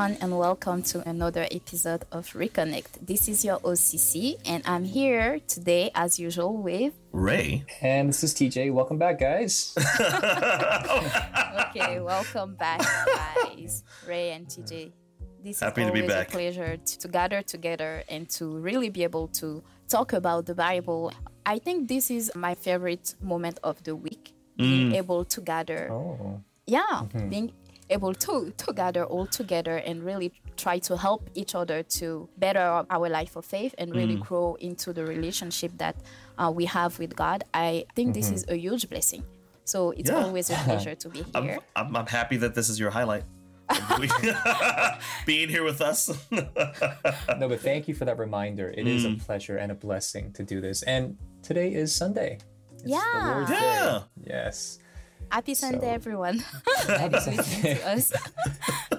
Hello, everyone, and welcome to another episode of Reconnect. This is your OCC, and I'm here today, as usual, with Ray. And this is TJ. Welcome back, guys. okay, welcome back, guys. Ray and TJ. This Happy is to be back. a pleasure to, to gather together and to really be able to talk about the Bible. I think this is my favorite moment of the week, being mm. able to gather Oh. yeah mm-hmm. being able to to gather all together and really try to help each other to better our life of faith and really grow into the relationship that uh, we have with god i think this is a huge blessing so it's Yeah. always a pleasure to be I'm, here I'm, I'm happy that this is your highlight. Being here with us. No, but thank you for that reminder. It is a Mm. pleasure and a blessing to do this. And today is Sunday. It's the Yeah. Lord's Yeah. Day. Yes. Happy sunday So- everyone Happy Sunday. to us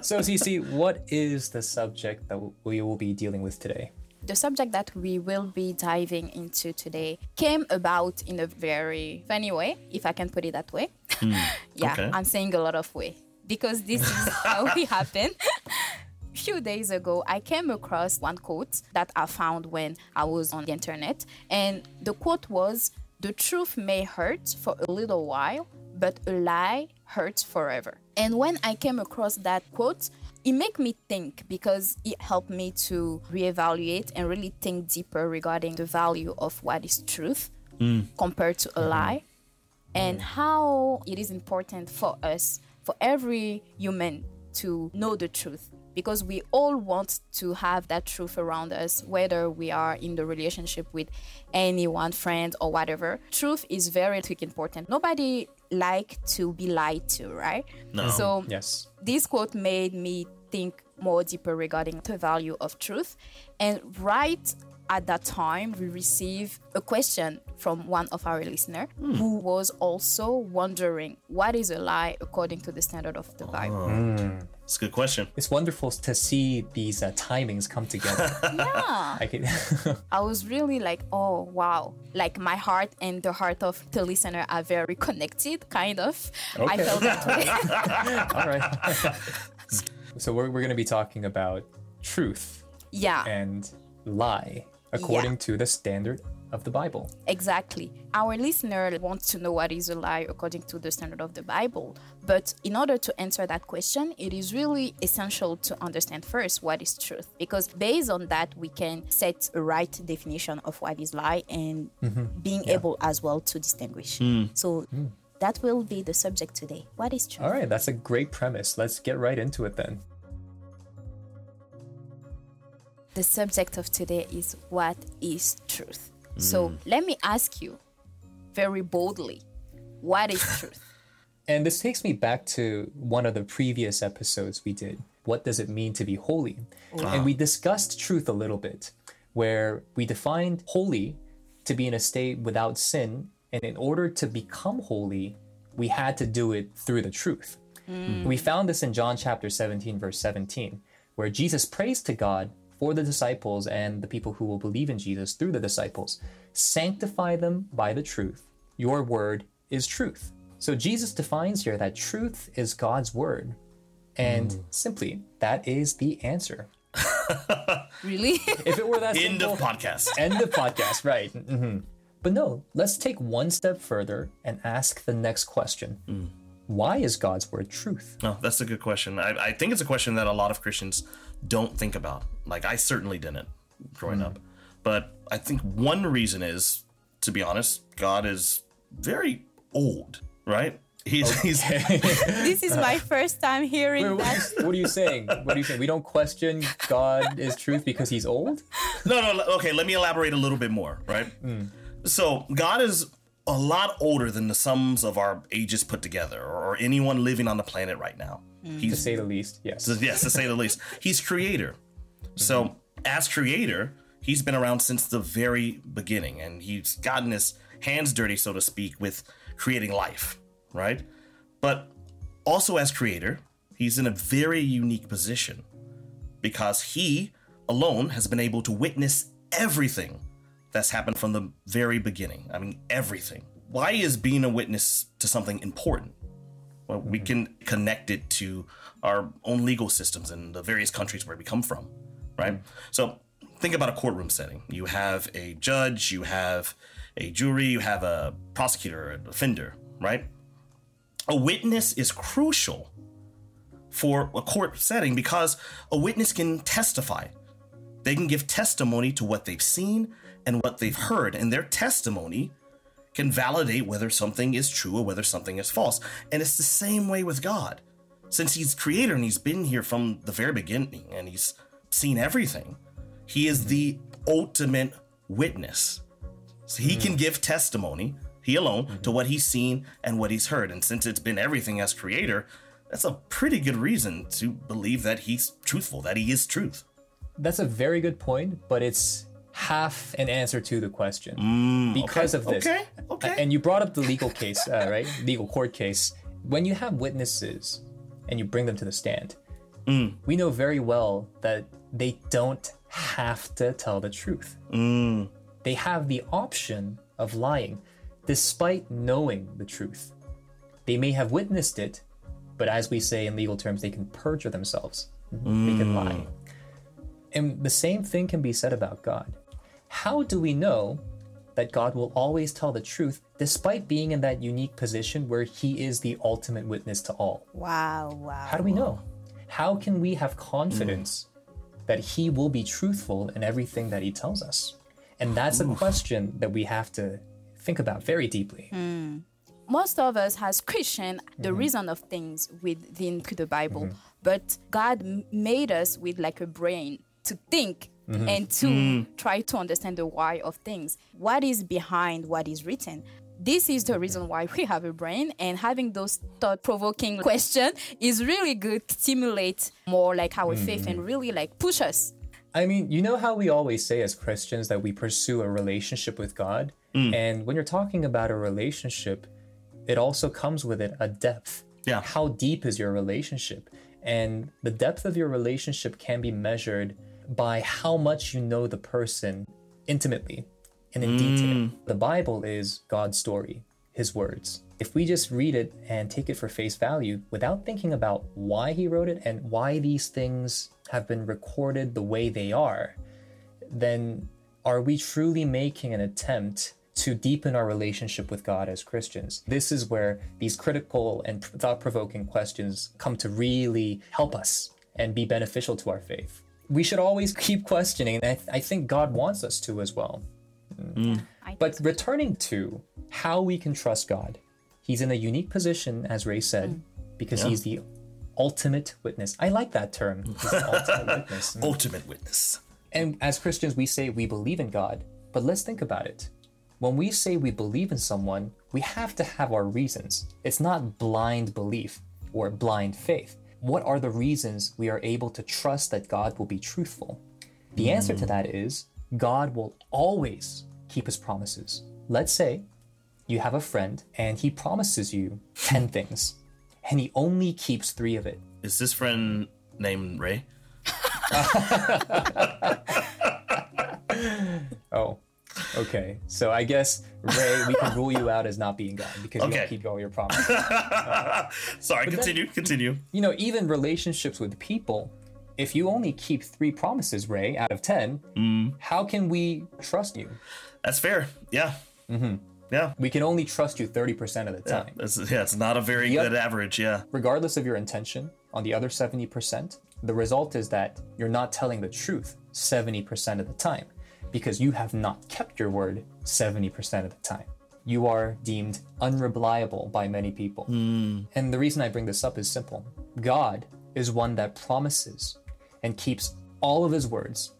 so, Cici, what is the subject that we will be dealing with today? the subject that we will be diving into today came about in a very funny way, if I can put it that way. Hmm. yeah, okay. I'm saying a lot of way because this is how it happened. A few days ago, I came across one quote that I found when I was on the internet, and the quote was The truth may hurt for a little while, but a lie hurts forever. And when I came across that quote, it made me think because it helped me to reevaluate and really think deeper regarding the value of what is truth mm. compared to a lie and how it is important for us, for every human to know the truth. Because we all want to have that truth around us, whether we are in the relationship with anyone, friend or whatever. Truth is very important. Nobody like to be lied to, right? No. So Yes. this quote made me think more deeper regarding the value of truth. And right at that time, we received a question from one of our listeners who was also wondering what is a lie according to the standard of the Bible. It's a good question. It's wonderful to see these uh, timings come together. Yeah. I can, I was really like, oh, wow. Like my heart and the heart of the listener are very connected, kind of. I felt that way. all right. so, we're, we're going to be talking about truth yeah. and lie according to the standard of the Bible. Exactly. Our listener wants to know what is a lie according to the standard of the Bible. But in order to answer that question, it is really essential to understand first what is truth. Because based on that, we can set a right definition of what is lie and mm-hmm. being able as well to distinguish. Hmm. So hmm. that will be the subject today. What is truth? All right, that's a great premise. Let's get right into it then. The subject of today is what is truth. So mm. let me ask you very boldly what is truth? And this takes me back to one of the previous episodes we did. What does it mean to be holy? And we discussed truth a little bit, where we defined holy to be in a state without sin. And in order to become holy, we had to do it through the truth. Mm. We found this in John chapter 17, verse 17, where Jesus prays to God for the disciples and the people who will believe in Jesus through the disciples. Sanctify them by the truth. Your word is truth. So Jesus defines here that truth is God's word. And simply, that is the answer. Really? If it were that End simple, of podcast. end of podcast, right? Mm-hmm. But no, let's take one step further and ask the next question. Why is God's word truth? No, that's a good question. I, I think it's a question that a lot of Christians don't think about. Like I certainly didn't growing hmm. up. But I think one reason is, to be honest, God is very old, right? He's he's this is my first time hearing Wait, what, that. what are you saying? What are you saying? We don't question God is truth because he's old? No, no. Okay, let me elaborate a little bit more, right? Hmm. So, God is a lot older than the sums of our ages put together, or anyone living on the planet right now. Mm. To He's say the least, yes. yes, to say the least. He's creator. So, mm-hmm. as creator, he's been around since the very beginning, and he's gotten his hands dirty, so to speak, with creating life, right? But also, as creator, he's in a very unique position because he alone has been able to witness everything that's happened from the very beginning. I mean, everything. Why is being a witness to something important? Well, we mm-hmm. can connect it to our own legal systems in the various countries where we come from, right? Mm-hmm. So think about a courtroom setting. You have a judge, you have a jury, you have a prosecutor, an offender, right? A witness is crucial for a court setting because a witness can testify. They can give testimony to what they've seen and what they've heard, and their testimony can validate whether something is true or whether something is false. And it's the same way with God. Since He's creator and He's been here from the very beginning and He's seen everything, He is the ultimate witness. So He can mm. give testimony, He alone, to what He's seen and what He's heard. And since it's been everything as creator, that's a pretty good reason to believe that He's truthful, that He is truth. That's a very good point, but it's half an answer to the question mm, because of this. okay, okay. And you brought up the legal case, uh, right? Legal court case. When you have witnesses and you bring them to the stand, mm. we know very well that they don't have to tell the truth. Mm. They have the option of lying despite knowing the truth. They may have witnessed it, but as we say in legal terms, they can perjure themselves. They can lie. And the same thing can be said about God. How do we know that God will always tell the truth despite being in that unique position where he is the ultimate witness to all? Wow, wow. How do we know? How can we have confidence that he will be truthful in everything that he tells us? And that's a question that we have to think about very deeply. Hmm. most of us as christian the mm-hmm. reason of things within the bible mm-hmm. but god made us with like a brain to think Mm-hmm. and to mm-hmm. try to understand the why of things what is behind what is written this is the reason why we have a brain and having those thought-provoking questions is really good stimulate more like our mm-hmm. faith and really like push us I mean, you know how we always say as Christians that we pursue a relationship with God? Mm. And when you're talking about a relationship, it also comes with it a depth. Yeah. How deep is your relationship? And the depth of your relationship can be measured by how much you know the person intimately and in mm. detail. The Bible is God's story, His words. If we just read it and take it for face value without thinking about why He wrote it and why these things have been recorded the way they are, then are we truly making an attempt to deepen our relationship with God as Christians? This is where these critical and thought provoking questions come to really help us and be beneficial to our faith. We should always keep questioning, and I, th- I think God wants us to as well. Mm. I But returning to how we can trust God, He's in a unique position, as Ray said, mm. because He's the ultimate witness. I like that term. Ultimate witness. Mm. Ultimate witness. And as Christians, we say we believe in God, but let's think about it. When we say we believe in someone, we have to have our reasons. It's not blind belief or blind faith. What are the reasons we are able to trust that God will be truthful? The hmm. answer to that is God will always keep his promises. Let's say you have a friend and he promises you 10 things, and he only keeps three of it. Is this friend named Ray? Oh, okay. So I guess Ray, we can rule you out as not being God because you don't keep all your promises. Sorry, continue, continue. you know, even relationships with people, if you only keep three promises, Ray, out of 10, how can we trust you? That's fair. Yeah. Mm-hmm. Yeah. We can only trust you 30% of the Yeah. time. It's, yeah, it's not a very Yep. good average. Yeah. Regardless of your intention, on the other 70%, the result is that you're not telling the truth 70% of the time because you have not kept your word 70% of the time. You are deemed unreliable by many people. And the reason I bring this up is simple God is one that promises and keeps all of his words.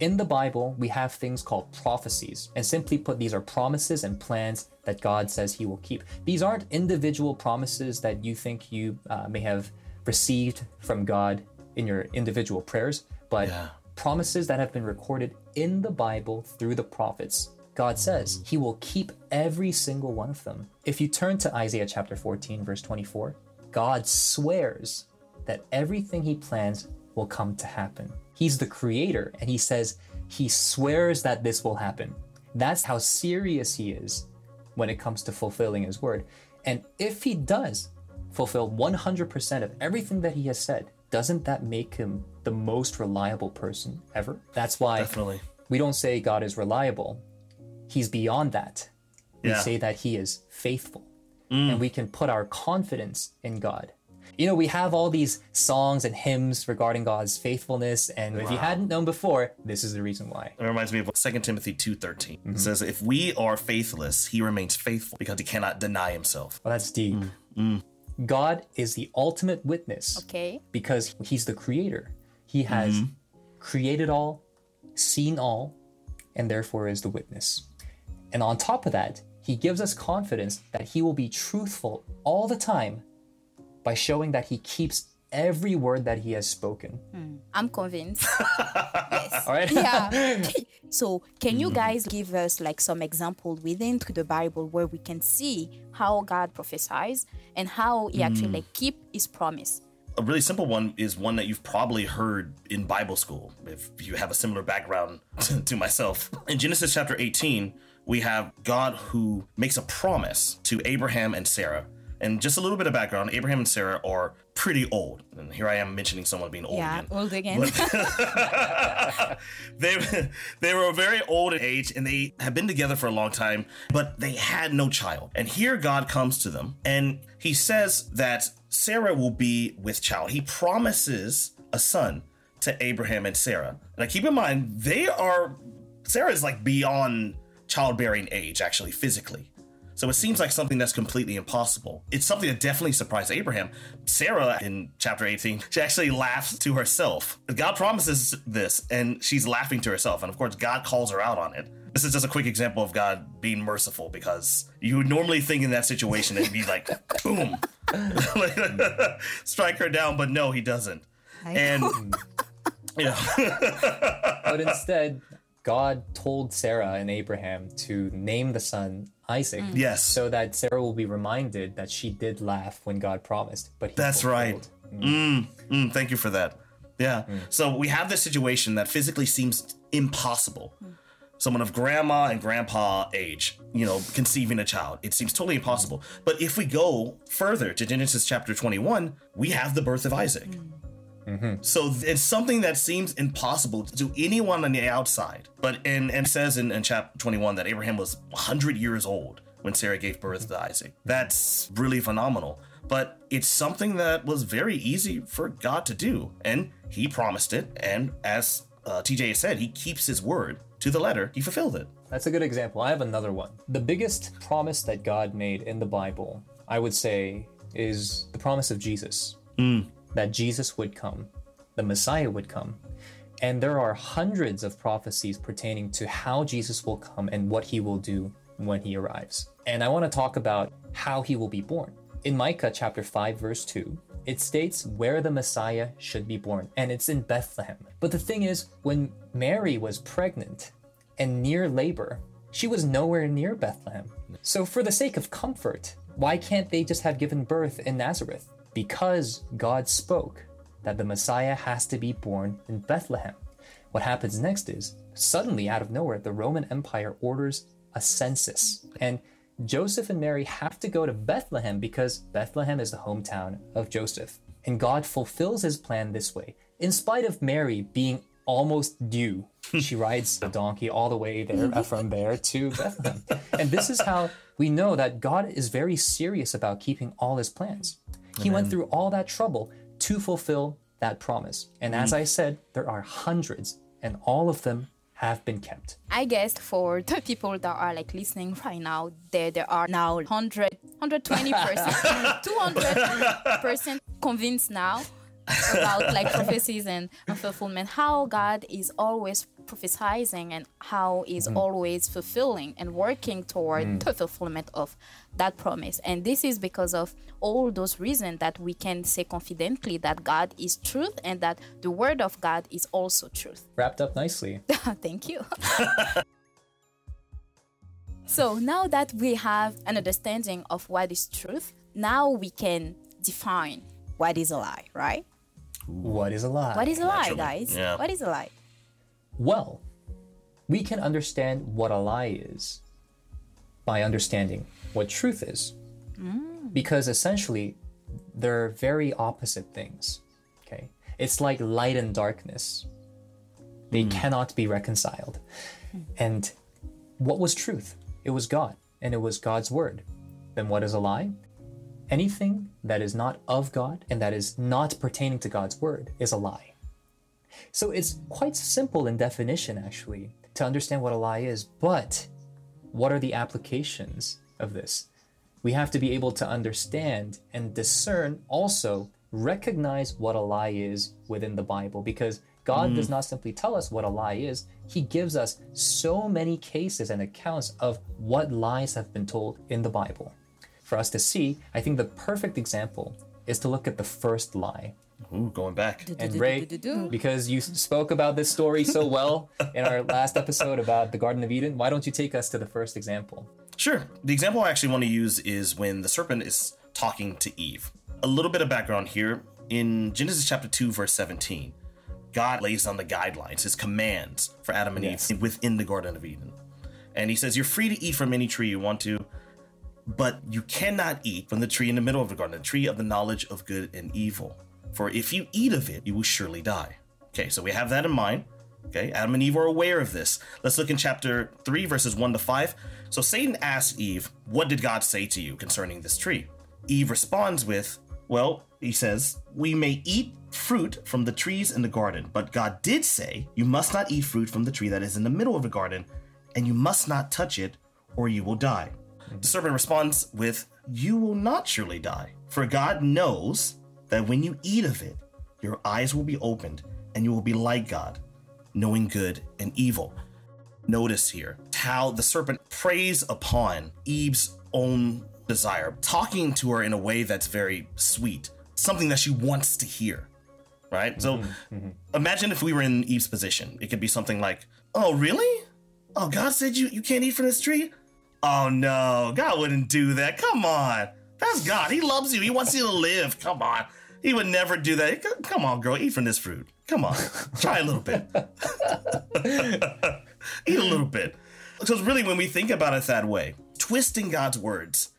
In the Bible, we have things called prophecies. And simply put, these are promises and plans that God says he will keep. These aren't individual promises that you think you uh, may have received from God in your individual prayers, but Yeah. Promises that have been recorded in the Bible through the prophets. God says he will keep every single one of them. If you turn to Isaiah chapter 14, verse 24, God swears that everything he plans will come to happen. He's the creator, and he says he swears that this will happen. That's how serious he is when it comes to fulfilling his word. And if he does fulfill 100% of everything that he has said, doesn't that make him the most reliable person ever? That's why Definitely. we don't say God is reliable. He's beyond that. We Yeah. say that he is faithful. Mm. And we can put our confidence in God. You know, we have all these songs and hymns regarding God's faithfulness, and if you hadn't known before, this is the reason why. It reminds me of 2 Timothy 2.13. Mm-hmm. It says, if we are faithless, he remains faithful because he cannot deny himself. Well, that's deep. Mm. Mm. God is the ultimate witness Okay. because he's the creator. He has Mm-hmm. created all, seen all, and therefore is the witness. And on top of that, he gives us confidence that he will be truthful all the time by showing that he keeps every word that he has spoken. Hmm. I'm convinced. yes. All right? Yeah. so, can you mm-hmm. guys give us like some example within the Bible where we can see how God prophesies and how He actually mm. like keep His promise? A really simple one is one that you've probably heard in Bible school if you have a similar background to myself. In Genesis chapter 18, we have God who makes a promise to Abraham and Sarah. And just a little bit of background Abraham and Sarah are pretty old. And here I am mentioning someone being old Yeah, again. old again. they they were very old in age and they have been together for a long time, but they had no child. And here God comes to them and he says that Sarah will be with child. He promises a son to Abraham and Sarah. Now, keep in mind they are Sarah is like beyond childbearing age actually physically. So it seems like something that's completely impossible. It's something that definitely surprised Abraham. Sarah in chapter 18, she actually laughs to herself. God promises this and she's laughing to herself. And of course, God calls her out on it. This is just a quick example of God being merciful because you would normally think in that situation it'd be like, boom, strike her down, but no, he doesn't. And yeah, But instead, God told Sarah and Abraham to name the son Isaac. Mm. Yes. So that Sarah will be reminded that she did laugh when God promised. But he That's right. fulfilled. Mm, thank you for that. Yeah. So we have this situation that physically seems impossible. Someone of grandma and grandpa age, you know, conceiving a child. It seems totally impossible. But if we go further to Genesis chapter 21, we have the birth of Isaac. So it's something that seems impossible to anyone on the outside. But and and says in, in chapter 21 that Abraham was 100 years old when Sarah gave birth to Isaac. That's really phenomenal. But it's something that was very easy for God to do. And he promised it. And as uh, TJ said, he keeps his word to the letter. He fulfilled it. That's a good example. I have another one. The biggest promise that God made in the Bible, I would say, is the promise of Jesus. Mm. That Jesus would come, the Messiah would come. And there are hundreds of prophecies pertaining to how Jesus will come and what he will do when he arrives. And I want to talk about how he will be born. In Micah chapter 5, verse 2, it states where the Messiah should be born, and it's in Bethlehem. But the thing is, when Mary was pregnant and near labor, she was nowhere near Bethlehem. So, for the sake of comfort, why can't they just have given birth in Nazareth? Because God spoke that the Messiah has to be born in Bethlehem. What happens next is, suddenly out of nowhere, the Roman Empire orders a census. And Joseph and Mary have to go to Bethlehem because Bethlehem is the hometown of Joseph. And God fulfills his plan this way. In spite of Mary being almost due, she rides the donkey all the way there uh, from there to Bethlehem. And this is how we know that God is very serious about keeping all his plans. He went through all that trouble to fulfill that promise. And as I said, there are hundreds, and all of them have been kept. I guess for the people that are like listening right now, there there are now 100, 120 percent, 200 percent convinced now about like prophecies and, and fulfillment. How God is always prophesying and how is mm-hmm. always fulfilling and working toward mm. the fulfillment of that promise. And this is because of all those reasons that we can say confidently that God is truth and that the word of God is also truth. Wrapped up nicely. Thank you. so now that we have an understanding of what is truth, now we can define what is a lie, right? What is a lie? What is a lie, Naturally, guys? yeah. What is a lie? Well, we can understand what a lie is by understanding what truth is. Mm. Because essentially, they're very opposite things. Okay. It's like light and darkness. They mm. cannot be reconciled. Hmm. And what was truth? It was God, and it was God's word. Then what is a lie? Anything that is not of God and that is not pertaining to God's word is a lie. So it's quite simple in definition, actually, to understand what a lie is. But what are the applications of this? We have to be able to understand and discern, also recognize what a lie is within the Bible, because God mm. does not simply tell us what a lie is, He gives us so many cases and accounts of what lies have been told in the Bible. For us to see, I think the perfect example is to look at the first lie. Ooh, going back. And Ray, because you spoke about this story so well in our last episode about the Garden of Eden, why don't you take us to the first example? Sure. The example I actually want to use is when the serpent is talking to Eve. A little bit of background here. In Genesis chapter 2, verse 17, God lays down the guidelines, his commands for Adam and Yes. Eve within the Garden of Eden. And he says, You're free to eat from any tree you want to, but you cannot eat from the tree in the middle of the garden, the tree of the knowledge of good and evil. For if you eat of it, you will surely die. Okay, so we have that in mind. Okay, Adam and Eve are aware of this. Let's look in chapter 3, verses 1 to 5. So Satan asks Eve, What did God say to you concerning this tree? Eve responds with, Well, he says, We may eat fruit from the trees in the garden, but God did say, You must not eat fruit from the tree that is in the middle of the garden, and you must not touch it, or you will die. The serpent responds with, You will not surely die, for God knows that when you eat of it, your eyes will be opened, and you will be like God, knowing good and evil. Notice here how the serpent preys upon Eve's own desire, talking to her in a way that's very sweet, something that she wants to hear. Right? So mm-hmm, mm-hmm. imagine if we were in Eve's position. It could be something like, Oh, really? Oh, God said you, you can't eat from this tree? Oh, no. God wouldn't do that. Come on. That's God. He loves you. He wants you to live. Come on. He would never do that. Come on, girl. Eat from this fruit. Come on. Try a little bit. Eat a little bit. Because really, when we think about it that way, twisting God's words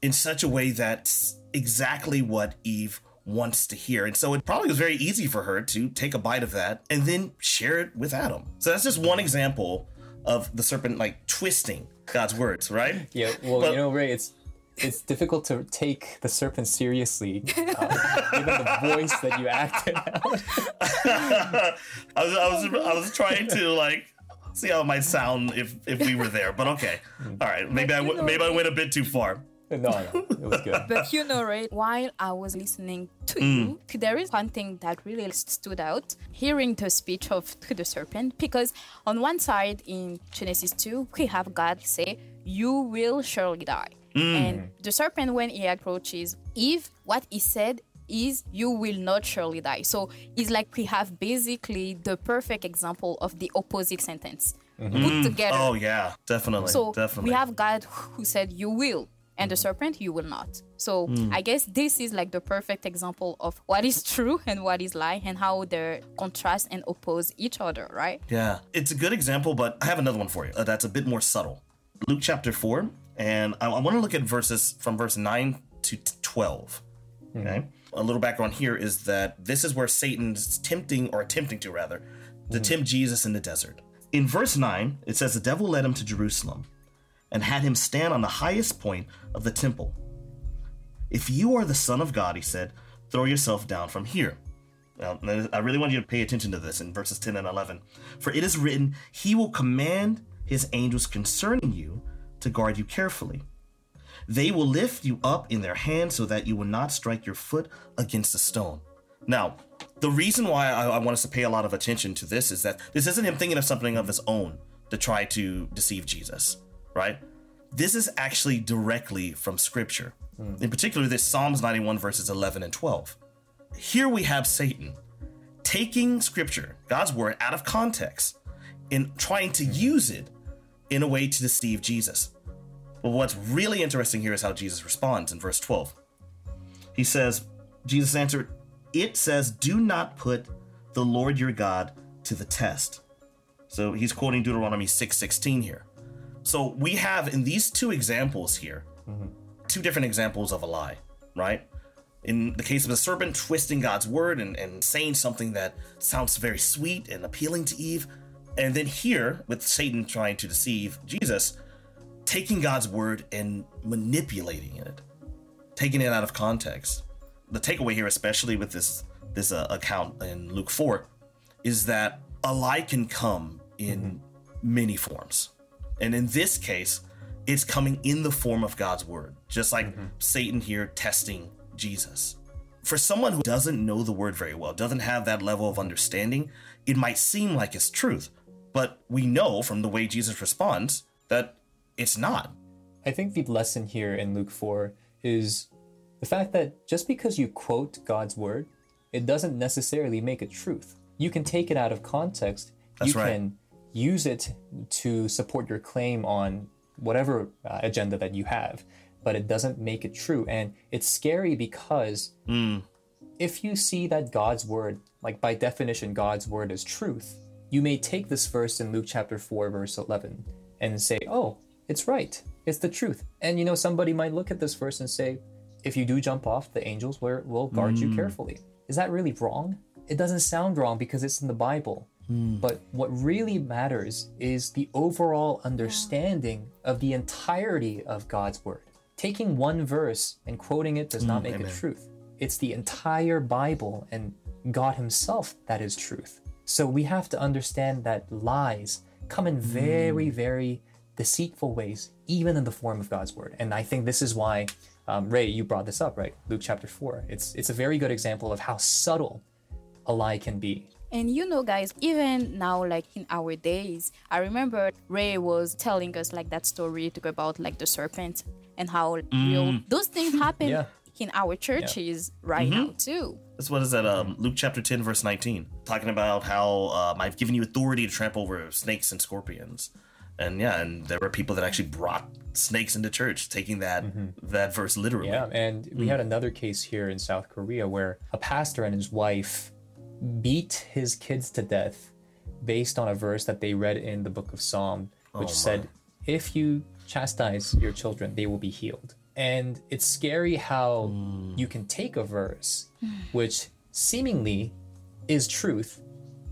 in such a way that's exactly what Eve wants to hear. And so it probably was very easy for her to take a bite of that and then share it with Adam. So that's just one example of the serpent like twisting God's words, right? Yeah, well, But- you know, Ray, it's it's difficult to take the serpent seriously, uh, given the voice that you acted out. I was, I was I was trying to like see how it might sound if if we were there, but okay. All right, maybe I maybe I went a bit too far. No, no, it was good. But you know, right? While I was listening to mm. you, there is one thing that really stood out hearing the speech of to the serpent. Because on one side in Genesis 2, we have God say, You will surely die. Mm. And the serpent, when he approaches Eve, what he said is, You will not surely die. So it's like we have basically the perfect example of the opposite sentence mm-hmm. put mm. together. Oh yeah, definitely. So definitely. we have God who said you will, and the mm-hmm. serpent you will not. So mm. I guess this is like the perfect example of what is true and what is lie, and how they contrast and oppose each other, right? Yeah, it's a good example, but I have another one for you uh, that's a bit more subtle. Luke chapter 4, and I, I want to look at verses from verse 9 to t- 12. Mm-hmm. Okay? A little background here is that this is where Satan's tempting, or attempting to rather, to mm-hmm. tempt Jesus in the desert. In verse 9, it says, The devil led him to Jerusalem and had him stand on the highest point of the temple. If you are the Son of God, he said, throw yourself down from here. Now, I really want you to pay attention to this in verses 10 and 11. For it is written, He will command His angels concerning you to guard you carefully. They will lift you up in their hands so that you will not strike your foot against a stone. Now, the reason why I, I want us to pay a lot of attention to this is that this isn't him thinking of something of his own to try to deceive Jesus, right? This is actually directly from Scripture. Hmm. In particular, this Psalms 91, verses 11 and 12 here we have Satan taking scripture, God's word, out of context and trying to hmm. use it in a way to deceive Jesus. But what's really interesting here is how Jesus responds in verse 12. He says, Jesus answered, It says, Do not put the Lord your God to the test. So he's quoting Deuteronomy 6:16 here. So we have in these two examples here, two different examples of a lie, right? In the case of the serpent, twisting God's word and, and saying something that sounds very sweet and appealing to Eve. And then here, with Satan trying to deceive Jesus, taking God's word and manipulating it, taking it out of context. The takeaway here, especially with this this uh, account in Luke four, is that a lie can come in many forms, and in this case, it's coming in the form of God's word, just like mm-hmm. Satan here testing Jesus. For someone who doesn't know the word very well, doesn't have that level of understanding, it might seem like it's truth, but we know from the way Jesus responds that it's not. I think the lesson here in Luke 4 is the fact that just because you quote God's word, it doesn't necessarily make it truth. You can take it out of context. That's you right. can use it to support your claim on whatever uh, agenda that you have, but it doesn't make it true. And it's scary because if you see that God's word, like by definition, God's word is truth, you may take this verse in Luke chapter 4, verse 11, and say, oh, it's right. It's the truth. And you know, somebody might look at this verse and say, if you do jump off, the angels will, will guard you carefully. Is that really wrong? It doesn't sound wrong because it's in the Bible. Hmm. But what really matters is the overall understanding of the entirety of God's word. Taking one verse and quoting it does not hmm, make it truth. It's the entire Bible and God Himself that is truth. So we have to understand that lies come in very, hmm. very deceitful ways, even in the form of God's word. And I think this is why, um, Ray, you brought this up, right? Luke chapter 4. It's, it's a very good example of how subtle a lie can be. And you know, guys, even now, like in our days, I remember Ray was telling us like that story to about like the serpent and how real those things happen Yeah. in our churches right now too. That's what is that? Um, Luke chapter 10, verse 19, talking about how um, I've given you authority to trample over snakes and scorpions. And yeah, and there were people that actually brought snakes into church, taking that that verse literally. Yeah, and we had another case here in South Korea where a pastor and his wife beat his kids to death based on a verse that they read in the book of Psalm, which oh, said, If you chastise your children, they will be healed. And it's scary how hmm. you can take a verse which seemingly is truth,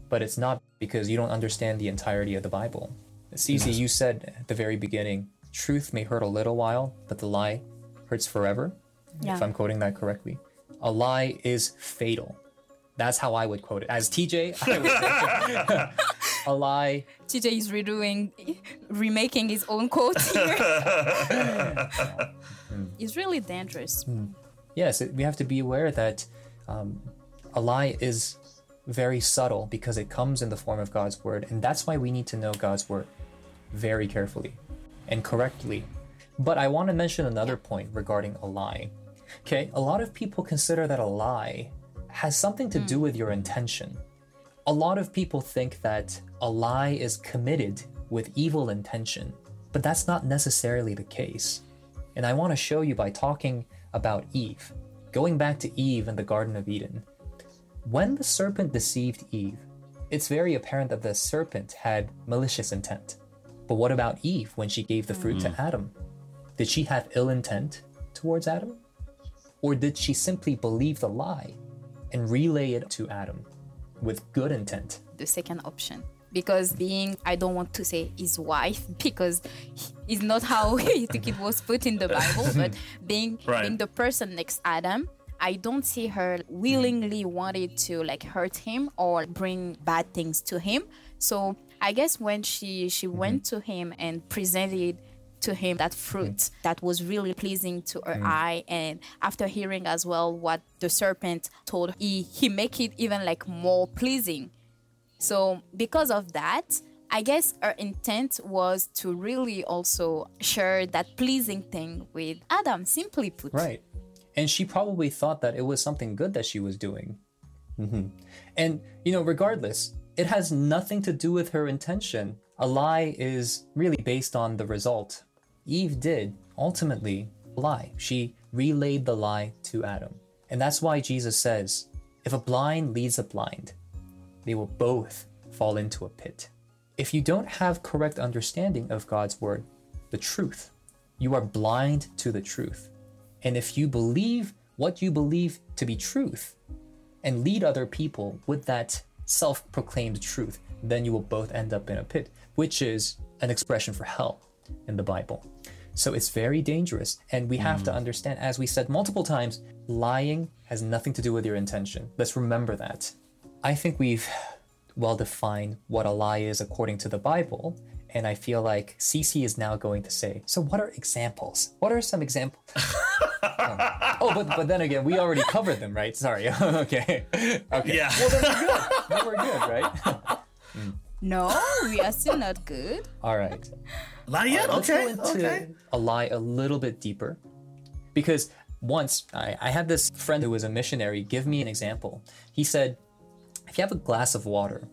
but it's not because you don't understand the entirety of the Bible. Cici, you said at the very beginning, truth may hurt a little while, but the lie hurts forever. Yeah. If I'm quoting that correctly. A lie is fatal. That's how I would quote it. As TJ, I would a lie TJ is redoing, remaking his own quote here. it's really dangerous. yes, it, we have to be aware that um, a lie is very subtle because it comes in the form of God's word, and that's why we need to know God's word very carefully and correctly. But I want to mention another point regarding a lie. Okay, a lot of people consider that a lie has something to do mm. with your intention. A lot of people think that a lie is committed with evil intention, but that's not necessarily the case. And I want to show you by talking about Eve. Going back to Eve in the Garden of Eden. When the serpent deceived Eve, it's very apparent that the serpent had malicious intent. But what about Eve when she gave the fruit to mm. Adam? Did she have ill intent towards Adam? Or did she simply believe the lie and relay it to Adam with good intent? the second option because being i don't want to say his wife because it's not how I think it was put in the bible but being Right. being the person next adam i don't see her willingly wanted to like hurt him or bring bad things to him so i guess when she she mm-hmm. went to him and presented to him that fruit that was really pleasing to her eye and after hearing as well what the serpent told he he make it even like more pleasing so because of that, I guess her intent was to really also share that pleasing thing with Adam, simply put. Right. And she probably thought that it was something good that she was doing. hmm And, you know, regardless, it has nothing to do with her intention. A lie is really based on the result. Eve did ultimately lie. She relayed the lie to Adam. And that's why Jesus says, if a blind leads a blind, they will both fall into a pit. If you don't have correct understanding of God's word, the truth, you are blind to the truth. And if you believe what you believe to be truth and lead other people with that self proclaimed truth, then you will both end up in a pit, which is an expression for hell in the Bible. So it's very dangerous. And we have to hmm. understand, as we said multiple times, lying has nothing to do with your intention. Let's remember that. I think we've well defined what a lie is according to the Bible. And I feel like Cici is now going to say, so what are examples? What are some examples? oh, oh, but, but then again, we already covered them, right? Sorry. okay. Okay. Yeah. Well, then we're good. Then we're good, right? No, we are still not good. All right. Not yet. Let's Okay. go into Okay. a lie a little bit deeper. Because once I, I had this friend who was a missionary give me an example. He said, if you have a glass of water,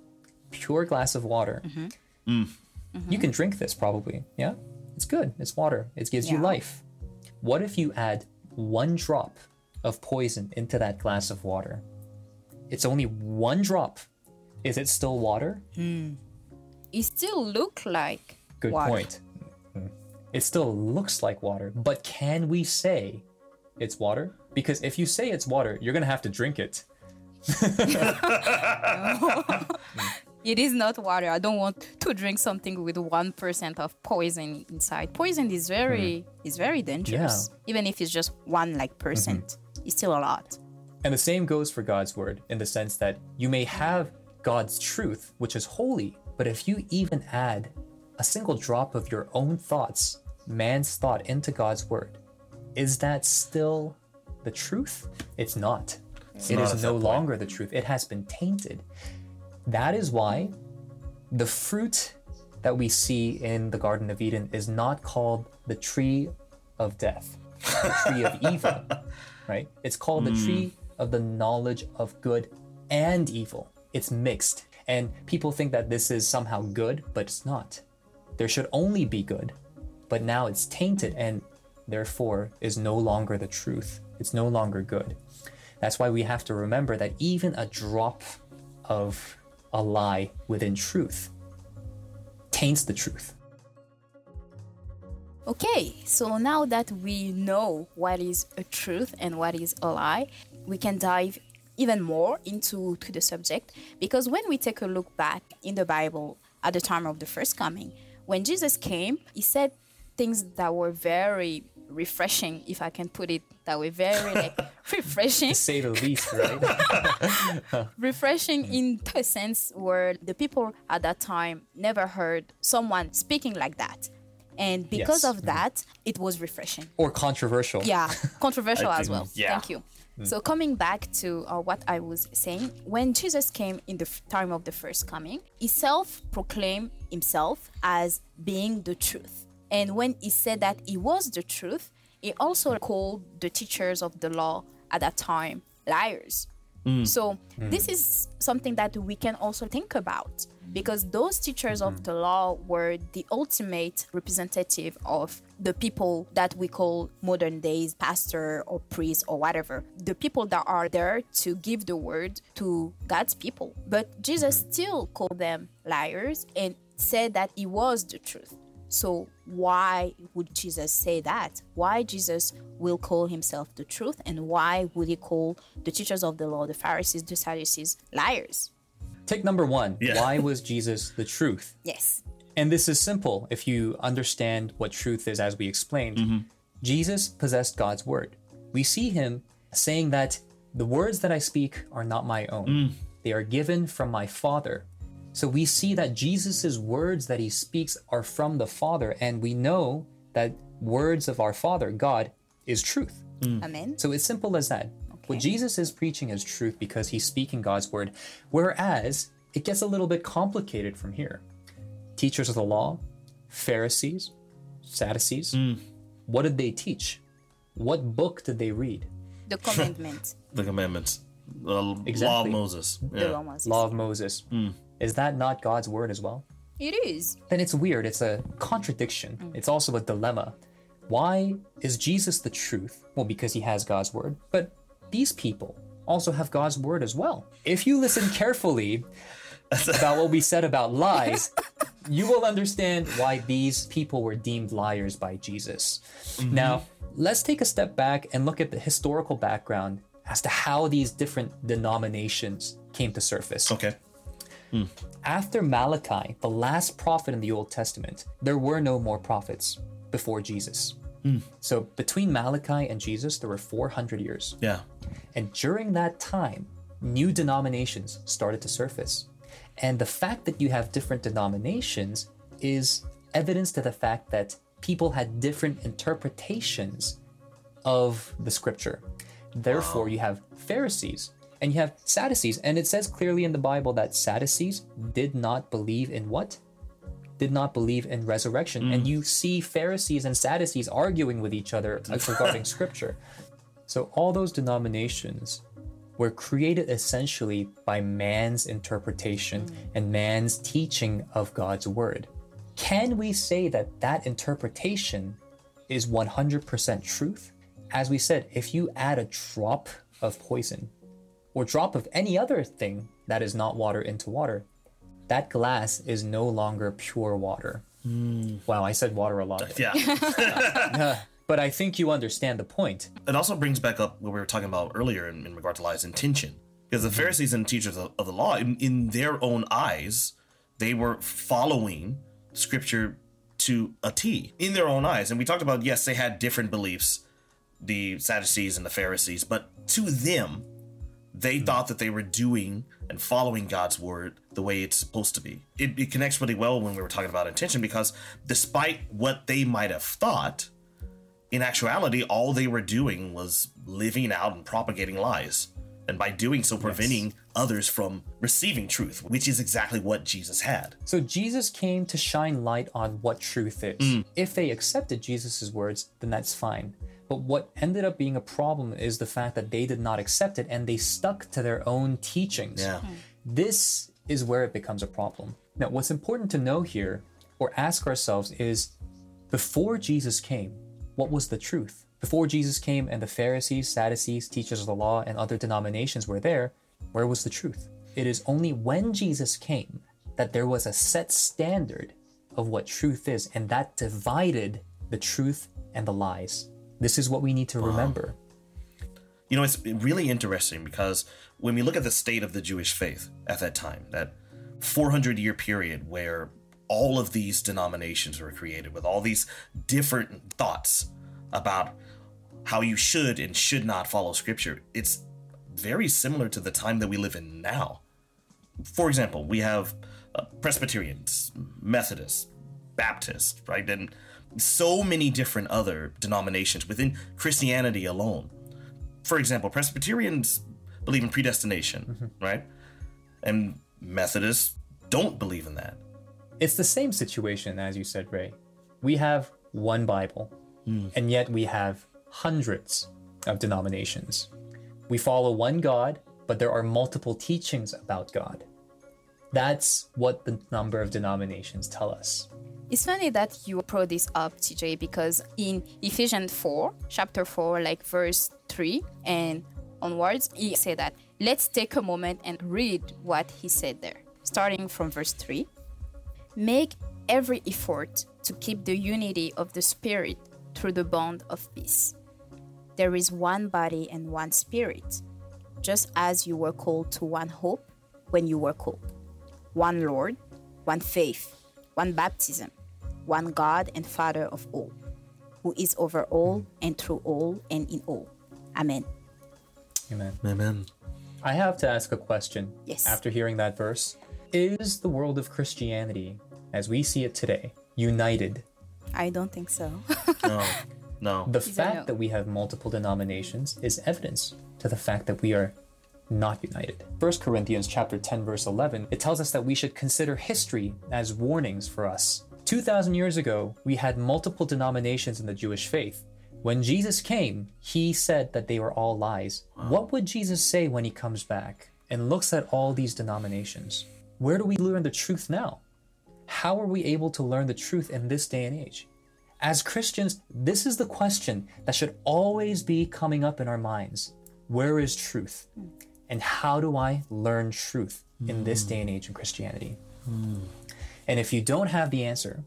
pure glass of water, mm-hmm. mm. you can drink this probably. Yeah? It's good. It's water. It gives you Yeah. life. What if you add one drop of poison into that glass of water? It's only one drop. Is it still water? Hmm. It still look like Good water. point. Mm. It still looks like water, but can we say it's water? Because if you say it's water, you're gonna have to drink it. It is not water. I don't want to drink something with one percent of poison inside. Poison is very hmm. is very dangerous. Yeah. Even if it's just one like percent, mm-hmm. it's still a lot. And the same goes for God's word in the sense that you may have God's truth, which is holy, but if you even add a single drop of your own thoughts, man's thought, into God's word, is that still the truth? It's not. It not is no longer the truth. It has been tainted. That is why the fruit that we see in the Garden of Eden is not called the tree of death, the tree of evil, right? It's called the tree of the knowledge of good and evil. It's mixed. And people think that this is somehow good, but it's not. There should only be good, but now it's tainted and therefore is no longer the truth. It's no longer good. That's why we have to remember that even a drop of a lie within truth taints the truth. Okay, so now that we know what is a truth and what is a lie, we can dive even more into to the subject because when we take a look back in the Bible at the time of the first coming, when Jesus came, he said things that were very refreshing, if I can put it that way, very like refreshing To say the least, right? refreshing in the sense where the people at that time never heard someone speaking like that. And because Yes. of that, it was refreshing. or controversial. Yeah, controversial as well. yeah. Thank you. Mm. So coming back to uh, what I was saying, when Jesus came in the f- time of the first coming, he self-proclaimed himself as being the truth. And when he said that he was the truth, he also called the teachers of the law at that time liars. Mm. So mm. this is something that we can also think about because those teachers of mm-hmm. the law were the ultimate representative of the people that we call modern days pastor or priest or whatever. The people that are there to give the word to god's people. But jesus mm-hmm. still called them liars and said that he was the truth. So why would Jesus say that? Why Jesus will call himself the truth and why would he call the teachers of the law, the Pharisees, the Sadducees liars? Take number one. Yeah. Why was Jesus the truth? Yes. And this is simple if you understand what truth is, as we explained. Mm-hmm. Jesus possessed God's word. We see him saying that the words that I speak are not my own, mm. they are given from my Father. So we see that Jesus' words that he speaks are from the Father, and we know that words of our Father, God, is truth. Mm. Amen. So it's simple as that. What Jesus is preaching is truth because he's speaking God's word. Whereas it gets a little bit complicated from here. Teachers of the law, Pharisees, Sadducees, hmm. what did they teach? What book did they read? The commandments. The commandments, the law of Exactly. Moses. the Yeah. law Moses. Law of Moses. Hmm. Is that not God's word as well? It is. Then it's weird. It's a contradiction. Hmm. It's also a dilemma. Why is Jesus the truth? Well, because he has God's word. But these people also have God's word as well. If you listen carefully about what we said about lies, you will understand why these people were deemed liars by Jesus. Mm-hmm. Now, let's take a step back and look at the historical background as to how these different denominations came to surface. Okay. Hmm. After Malachi, the last prophet in the Old Testament, there were no more prophets before Jesus. So between Malachi and Jesus, there were 400 years. Yeah. And during that time, new denominations started to surface. And the fact that you have different denominations is evidence to the fact that people had different interpretations of the scripture. Therefore, you have Pharisees and you have Sadducees. And it says clearly in the Bible that Sadducees did not believe in what? Did not believe in resurrection. And mm. you see Pharisees and Sadducees arguing with each other regarding scripture. So all those denominations were created essentially by man's interpretation mm. and man's teaching of God's word. Can we say that that interpretation is 100% truth? As we said, if you add a drop of poison or drop of any other thing that is not water into water, that glass is no longer pure water. Hmm. Wow, I said water a lot. there. Yeah. But I think you understand the point. it also brings back up what we were talking about earlier in, in regard to lies intention. Because the mm-hmm. Pharisees and teachers of, of the law, in, in their own eyes, they were following scripture to a T in their own eyes. And we talked about, yes, they had different beliefs, the Sadducees and the Pharisees, but to them, they thought that they were doing and following God's word the way it's supposed to be. It, it connects really well when we were talking about intention because despite what they might have thought, in actuality, all they were doing was living out and propagating lies. And by doing so, preventing others from receiving truth, which is exactly what Jesus had. So Jesus came to shine light on what truth is. Mm. If they accepted Jesus' words, then that's fine. But what ended up being a problem is the fact that they did not accept it and they stuck to their own teachings. Yeah. Hmm. This is where it becomes a problem. Now, what's important to know here or ask ourselves is before Jesus came, what was the truth? Before Jesus came and the Pharisees, Sadducees, teachers of the law, and other denominations were there, where was the truth? It is only when Jesus came that there was a set standard of what truth is, and that divided the truth and the lies. This is what we need to remember. You know, it's really interesting because when we look at the state of the Jewish faith at that time, that 400 year period where all of these denominations were created with all these different thoughts about how you should and should not follow scripture, it's very similar to the time that we live in now. For example, we have uh, Presbyterians, Methodists, Baptists, right? And so many different other denominations within Christianity alone. For example, Presbyterians believe in predestination, mm-hmm. right? And Methodists don't believe in that. It's the same situation as you said, Ray. We have one Bible, hmm. and yet we have hundreds of denominations. We follow one God, but there are multiple teachings about God. That's what the number of denominations tell us. It's funny that you brought this up, TJ, because in Ephesians 4, chapter 4, like verse 3 and onwards, he said that let's take a moment and read what he said there. Starting from verse 3 Make every effort to keep the unity of the Spirit through the bond of peace. There is one body and one Spirit, just as you were called to one hope when you were called one Lord, one faith, one baptism, one God and Father of all, who is over all and through all and in all. Amen. Amen. Amen. I have to ask a question. Yes. After hearing that verse, is the world of Christianity, as we see it today, united? I don't think so. No, no. The a fact no. that we have multiple denominations is evidence to the fact that we are not united. 1 Corinthians chapter 10 verse 11, it tells us that we should consider history as warnings for us. 2000 years ago, we had multiple denominations in the Jewish faith. When Jesus came, he said that they were all lies. What would Jesus say when he comes back and looks at all these denominations? Where do we learn the truth now? How are we able to learn the truth in this day and age? As Christians, this is the question that should always be coming up in our minds. Where is truth? Hmm. And how do I learn truth in this hmm. day and age in Christianity? Hmm. And if you don't have the answer,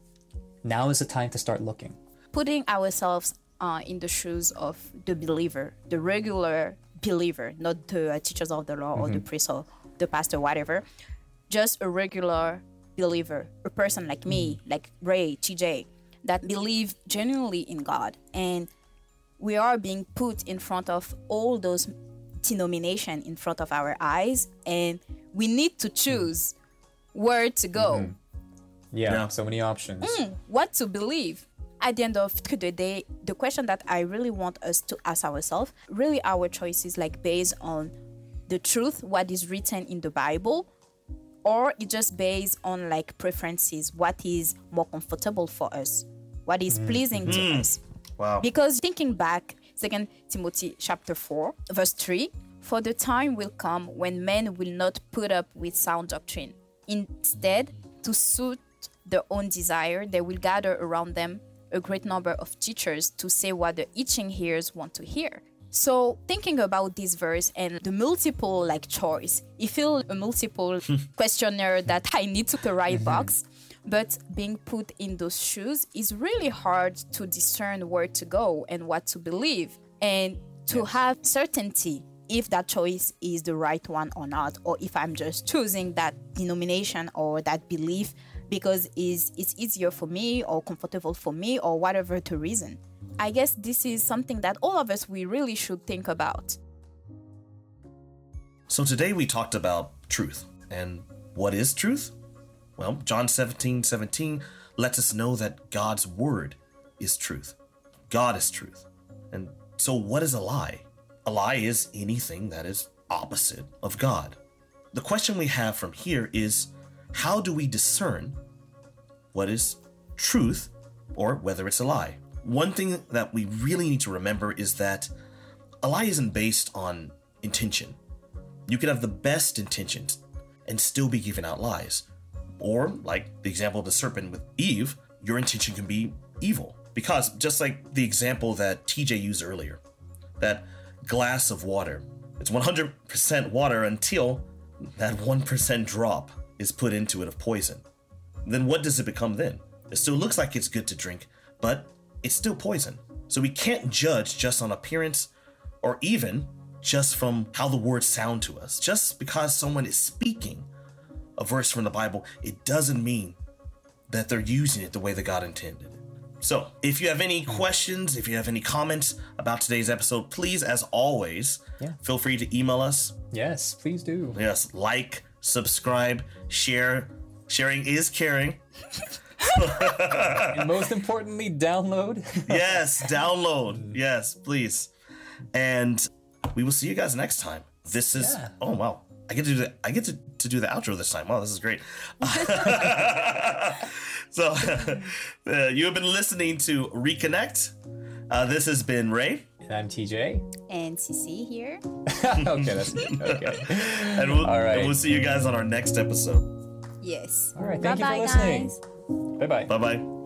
now is the time to start looking. Putting ourselves uh, in the shoes of the believer, the regular believer, not the uh, teachers of the law or the priest or the pastor, whatever, just a regular believer, a person like me, like Ray, TJ, that believe genuinely in God. And we are being put in front of all those denomination in front of our eyes. And we need to choose where to go Yeah, Yeah. so many options. Hmm, what to believe at the end of the day the question that i really want us to ask ourselves really our choices like based on the truth what is written in the bible or it just based on like preferences what is more comfortable for us what is hmm. pleasing to hmm. us Wow. because thinking back, Second Timothy chapter 4, verse 3, for the time will come when men will not put up with sound doctrine. Instead, to suit their own desire, they will gather around them a great number of teachers to say what the itching ears want to hear. So thinking about this verse and the multiple like choice, it feels a multiple questionnaire that I need to the mm-hmm. right box. But being put in those shoes is really hard to discern where to go and what to believe and to have certainty if that choice is the right one or not, or if I'm just choosing that denomination or that belief because is it's easier for me or comfortable for me or whatever to reason. I guess this is something that all of us we really should think about. So today we talked about truth. And what is truth? Well, John 17 17 lets us know that God's word is truth. God is truth. And so, what is a lie? A lie is anything that is opposite of God. The question we have from here is how do we discern what is truth or whether it's a lie? One thing that we really need to remember is that a lie isn't based on intention. You could have the best intentions and still be giving out lies. Or, like the example of the serpent with Eve, your intention can be evil. Because, just like the example that TJ used earlier, that glass of water, it's 100% water until that 1% drop is put into it of poison. Then what does it become then? It still looks like it's good to drink, but it's still poison. So we can't judge just on appearance or even just from how the words sound to us. Just because someone is speaking a verse from the Bible, it doesn't mean that they're using it the way that God intended. So, if you have any hmm. questions, if you have any comments about today's episode, please, as always, Yeah. feel free to email us. Yes, please do. Yes, like, subscribe, share. Sharing is caring. And most importantly, download. Yes, download. Yes, please. And we will see you guys next time. This is Yeah. oh wow. I get to do the I get to, to do the outro this time. Wow, this is great. so uh, you have been listening to Reconnect. Uh, this has been Ray, and I'm TJ. And Cici here. okay, that's good. Okay. and we'll, All right. and we'll see you guys on our next episode. Yes. All right, thank you for Bye-bye, listening. Bye bye. Bye bye.